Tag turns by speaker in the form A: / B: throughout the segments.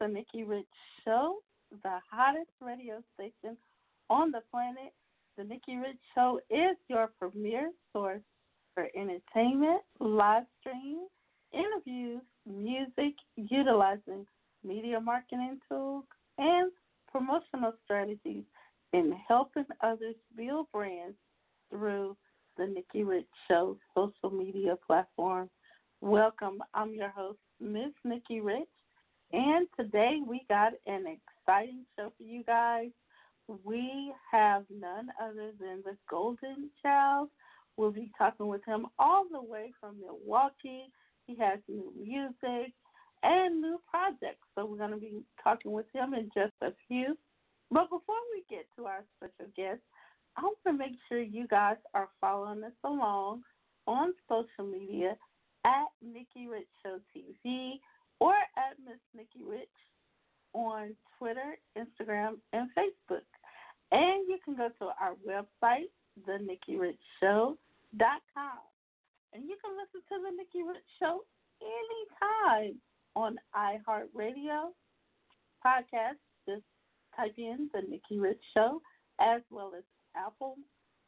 A: The Nikki Rich Show, the hottest radio station on the planet. The Nikki Rich Show is your premier source for entertainment, live stream, interviews, music, utilizing media marketing tools, and promotional strategies in helping others build brands through the Nikki Rich Show social media platform. Welcome. I'm your host, Miss Nikki Rich, and today we got an exciting show for you guys. We have none other than the Golden Child. We'll be talking with him all the way from Milwaukee. He has new music and new projects. So we're going to be talking with him in just a few. But before we get to our special guest, I want to make sure you guys are following us along on social media at Nikki Rich Show TV or at Miss Nikki Rich on Twitter, Instagram, and Facebook. And you can go to our website, thenikkiRichShow.com. And you can listen to the Nikki Rich Show anytime on iHeartRadio podcast. Just type in the Nikki Rich Show, as well as Apple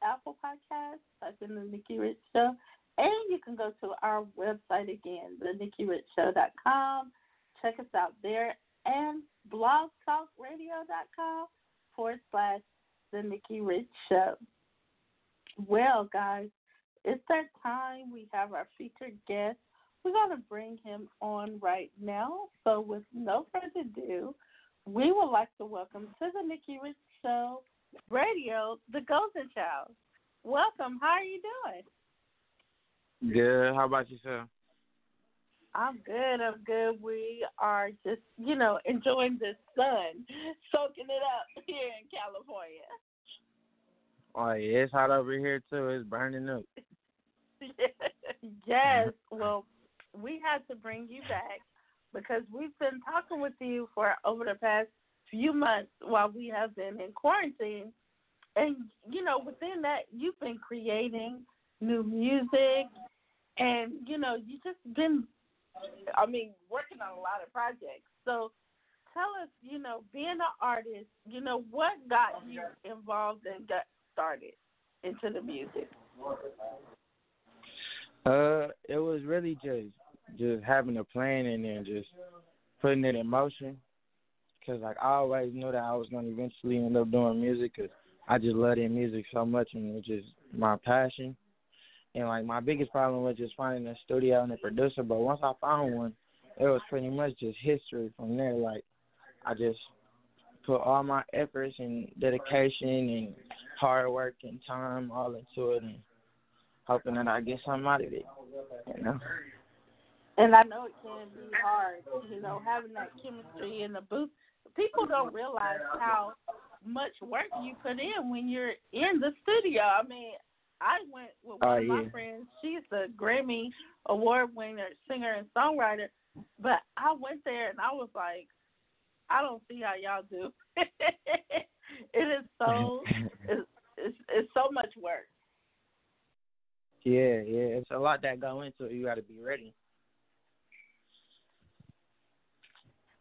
A: Apple Podcast. Type in the Nikki Rich Show, and you can go to our website again, thenikkiRichShow.com. Check us out there, and blogtalkradio.com forward slash the Nikki Rich Show. Well, guys, it's that time. We have our featured guest. We're going to bring him on right now. So, with no further ado, we would like to welcome to the Nikki Rich Show Radio, the Golden Child. Welcome. How are you doing?
B: Good. How about yourself?
A: I'm good. I'm good. We are just, you know, enjoying the sun, soaking it up here in California.
B: Oh yeah, it's hot over here too. It's burning up.
A: yes. Well, we had to bring you back because we've been talking with you for over the past few months while we have been in quarantine. And, you know, within that, you've been creating new music and, you know, you just been, I mean, working on a lot of projects. So tell us, you know, being an artist, you know, what got you involved and got started into the music?
B: Uh, it was really just just having a plan and then just putting it in motion. Cause like I always knew that I was gonna eventually end up doing music. Cause I just love that music so much and it was just my passion. And like my biggest problem was just finding a studio and a producer. But once I found one, it was pretty much just history from there. Like I just put all my efforts and dedication and hard work and time all into it and hoping that I get something out of it. You know.
A: And I know it can be hard, you know, having that chemistry in the booth. People don't realize how much work you put in when you're in the studio. I mean, I went with one
B: oh,
A: of my friends. She's a Grammy award winner, singer and songwriter. But I went there and I was like, I don't see how y'all do. it is so it's, it's it's so much work.
B: Yeah, yeah, it's a lot that go into it. You got to be ready.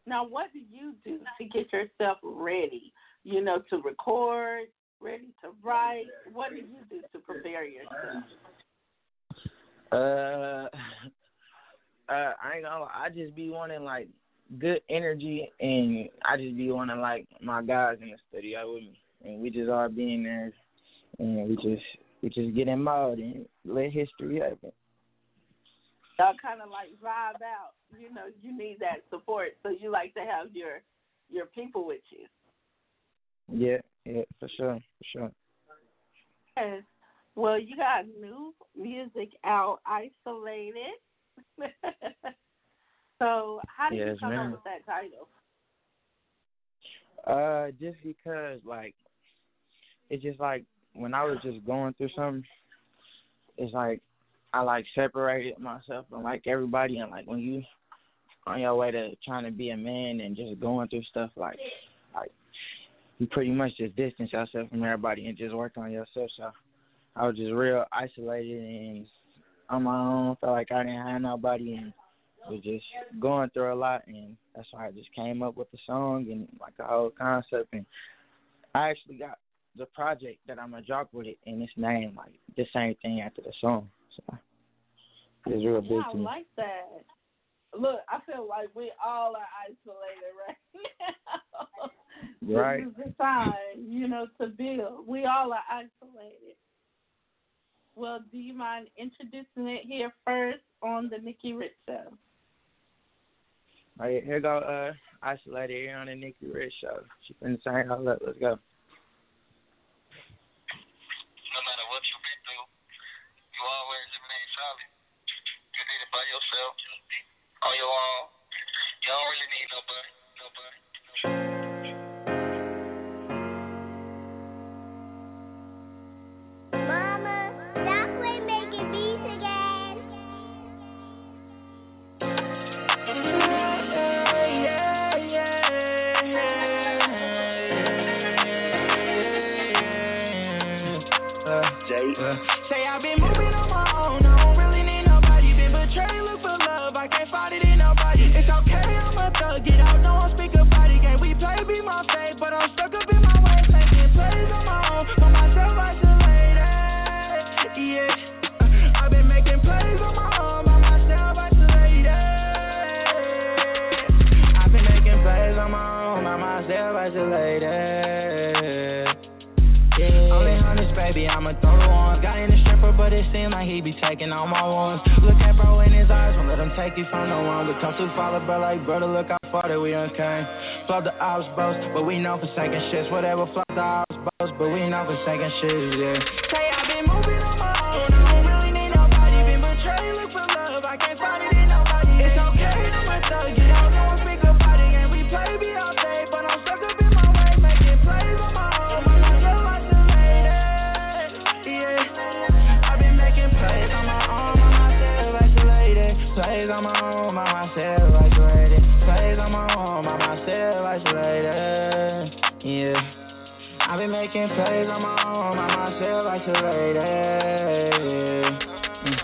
A: Now, what do you do to get yourself ready? You know, to record, ready to write. What do you do to prepare yourself?
B: Uh, uh, I ain't gonna. I just be wanting like good energy, and I just be wanting like my guys in the studio with me, and we just all being there, and we just we just get in and let history happen.
A: Y'all kind of like vibe out. You know, you need that support, so you like to have your your people with you.
B: Yeah, yeah, for sure, for sure.
A: Yes. Well, you got new music out, isolated. so, how did
B: yes,
A: you come
B: ma'am.
A: up with that title?
B: Uh, just because like it's just like when I was just going through something, it's like I like separated myself from like everybody, and like when you on your way to trying to be a man and just going through stuff like like you pretty much just distance yourself from everybody and just work on yourself. So I was just real isolated and on my own. Felt like I didn't have nobody, and was just going through a lot, and that's why I just came up with the song and like the whole concept. And I actually got the project that I'm gonna drop with it in its name, like the same thing after the song. So it's real big
A: yeah. I like that. Look, I feel like we all are isolated right now.
B: Right.
A: This is the time, you know, to build. We all are isolated. Well, do you mind introducing it here first on the Nikki Rich Show?
B: All right, here go uh isolated here on the Nikki Rich Show. She's been sing all up. Let's go.
C: Say I've been moving baby, I'ma throw the ones. Got in the stripper, but it seemed like he be taking all my ones. Look at bro in his eyes, won't let him take you from no one. We come too far, bro, like brother, look how far that we done came. Flood the ops, bros, but we know for second shits. Whatever, flood the ops, bros, but we know for second shits, yeah. Making plays on my own, by myself, isolated. Mm.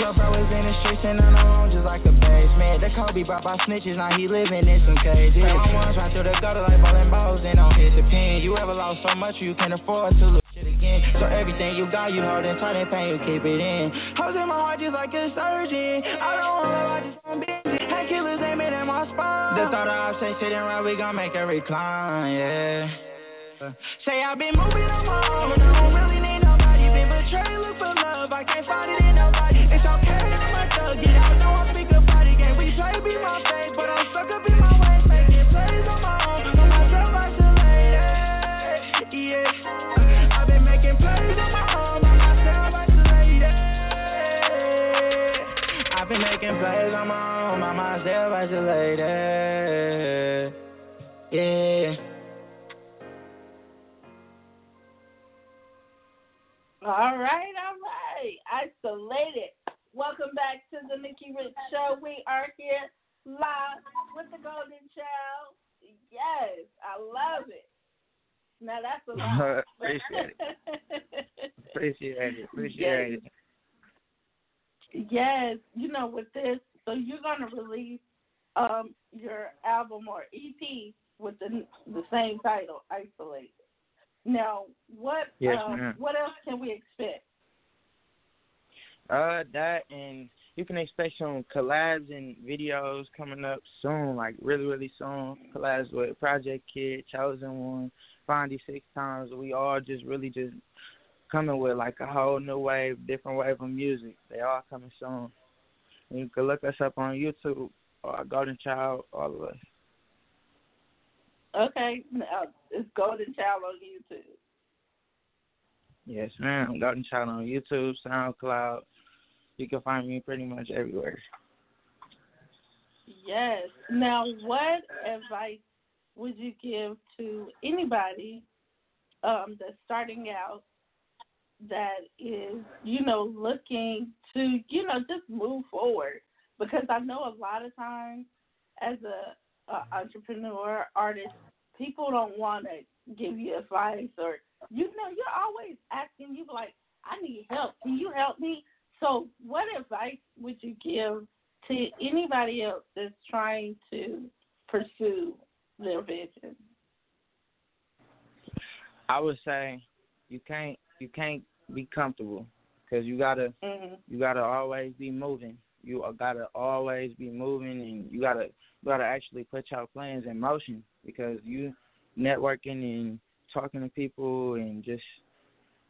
C: Club bro is in the streets and the road just like a basement. The Kobe brought by snitches, now he living in some cages. Play my ones right through the gutter like ballin' balls and don't hit the pin. You ever lost so much you can't afford to lose shit again. So everything you got, you hold in tight and pain, you keep it in. Hoes in my heart just like a surgeon. I don't love, I just want business. Had killers aiming at my spine. The thought of say sitting right, we gon' make a recline, yeah. Say I've been moving on my own, I don't really need nobody. Been betrayed, look for love, I can't find it in nobody. It's okay, I'm a thug, get out, no one speak about it. Game we play, be my fate, but I'm stuck up in my ways, making plays on my own. For myself, isolated, yeah. I've been making plays on my own, by myself, isolated. I've been making plays on my own, by myself, isolated, yeah.
A: All right, all right. Isolated. Welcome back to the Nikki Rich Show. We are here live with the Golden Child. Yes, I love it. Now that's a lot.
B: Appreciate it. Appreciate it. Appreciate it.
A: Yes, you know, with this, so you're gonna release um your album or EP with the the same title, Isolated. Now, what
B: Yes,
A: um, what else can we expect?
B: Uh, that and you can expect some collabs and videos coming up soon, like really, really soon. Collabs with Project Kid, Chosen One, Fondy Six Times. We all just really just coming with like a whole new wave, different wave of music. They all coming soon. And you can look us up on YouTube or Golden Child, all of us.
A: Okay, now it's Golden Child on YouTube.
B: Yes, ma'am. Golden Child on YouTube, SoundCloud. You can find me pretty much everywhere.
A: Yes. Now, what advice would you give to anybody um, that's starting out that is, you know, looking to, you know, just move forward? Because I know a lot of times as a, a entrepreneur artist, people don't want to give you advice or, you know, you're always asking you like, I need help. Can you help me? So, what advice would you give to anybody else that's trying to pursue their vision?
B: I would say you can't you can't be comfortable because you gotta
A: mm-hmm.
B: you gotta always be moving. You gotta always be moving, and you gotta you gotta actually put your plans in motion because you networking and talking to people and just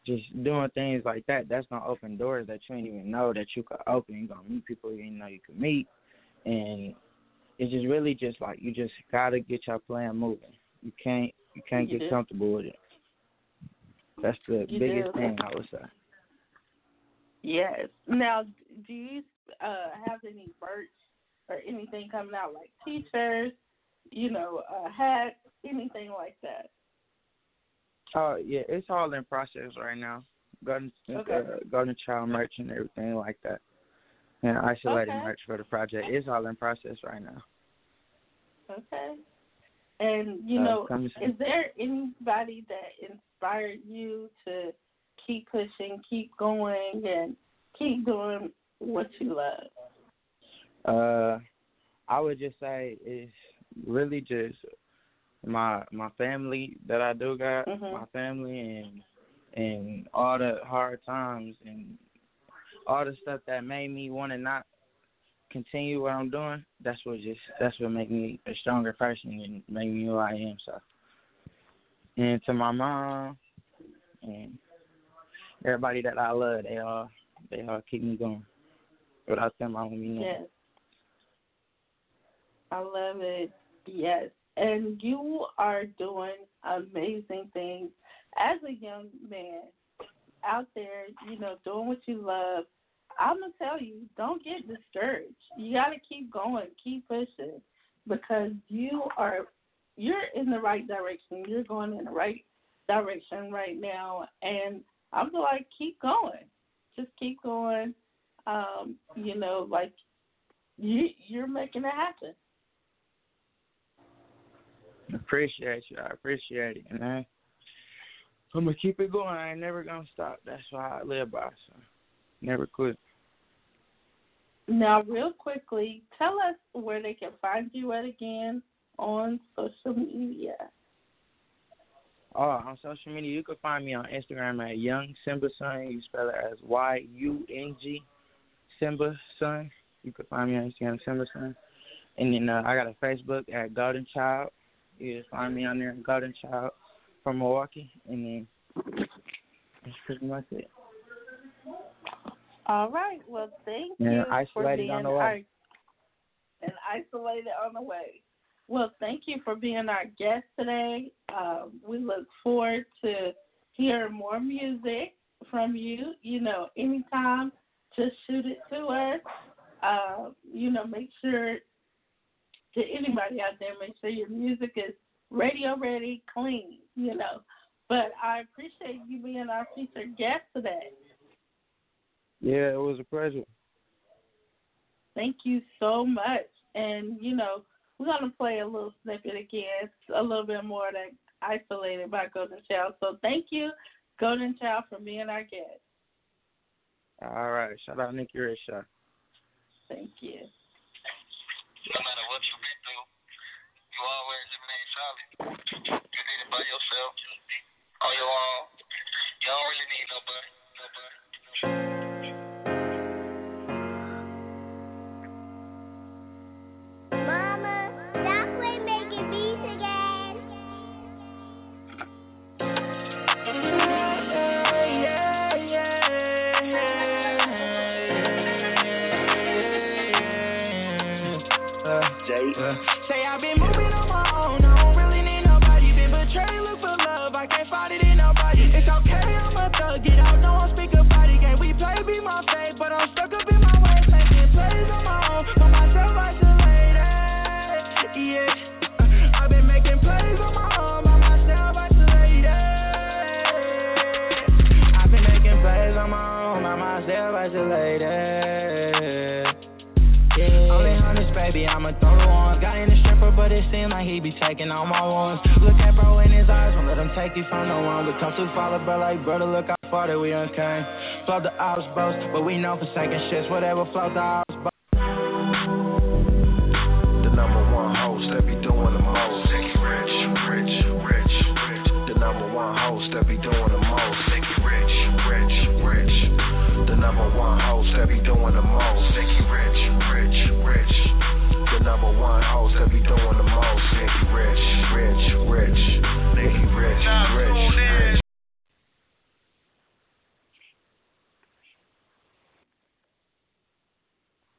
B: just doing things like that. That's gonna open doors that you didn't even know that you could open. You're gonna meet people you didn't know you could meet, and it's just really just like you just gotta get your plan moving. You can't you can't
A: you
B: get
A: do.
B: comfortable with it. That's the
A: You
B: biggest
A: do.
B: thing I would say.
A: Yes. Now, do you uh, have any merch or anything coming out like T-shirts, you know, uh, hats, anything like that?
B: Oh yeah, it's all in process right now. Golden
A: Okay.
B: uh, Golden Child merch and everything like that. And isolated
A: Okay.
B: merch for the project. It's all in process right now.
A: Okay. And you
B: Uh,
A: know, is there anybody that inspired you to keep pushing, keep going, and keep doing what you love?
B: Uh, I would just say it's really just my my family that I do got,
A: Mhm.
B: my family and and all the hard times and all the stuff that made me want to not continue what I'm doing. That's what just that's what made me a stronger person and made me who I am. So, and to my mom and everybody that I love, they all they all keep me going. Without them, I wouldn't be nothing.
A: Yes. I love it. Yes. And you are doing amazing things as a young man out there, you know, doing what you love. I'm going to tell you, don't get discouraged. You got to keep going, keep pushing because you are you're in the right direction. You're going in the right direction right now and I'm like keep going. Just keep going. Um, you know, like you you're making it happen.
B: Appreciate you. I appreciate it, man. I'm gonna keep it going. I ain't never gonna stop. That's why I live by. So never quit.
A: Now, real quickly, tell us where they can find you at again on social media.
B: Oh, on social media, you can find me on Instagram at Yung Simba Son. You spell it as Y U N G Simba Son. You can find me on Instagram Simba Son. And then uh, I got a Facebook at Golden Child. You just find me on there, Golden Child from Milwaukee. And then that's pretty much it.
A: All right. Well, thank
B: Yeah,
A: you for
B: isolated
A: being
B: on the way.
A: our and isolated on the way. Well, thank you for being our guest today. Um, we look forward to hearing more music from you. You know, anytime, just shoot it to us. Uh, you know, make sure to anybody out there, make sure your music is radio ready, clean. You know, but I appreciate you being our featured guest today.
B: Yeah, it was a pleasure.
A: Thank you so much. And, you know, we're going to play a little snippet again, a little bit more of that isolated by Golden Child. So thank you, Golden Child, for being our guest.
B: All right. Shout out Nicky Risha.
A: Thank you.
D: No matter what you've been through, you always remain solid. You did it by yourself, on your own. You don't really need nobody. Nobody.
C: Baby, I'ma throw the ones. Got in the stripper, but it seemed like he be taking all my ones. Look at bro in his eyes, won't let him take you from no one. We come too far, bro, like brother, look how far that we done came. Float the ops boast, but we know for second shits, whatever float the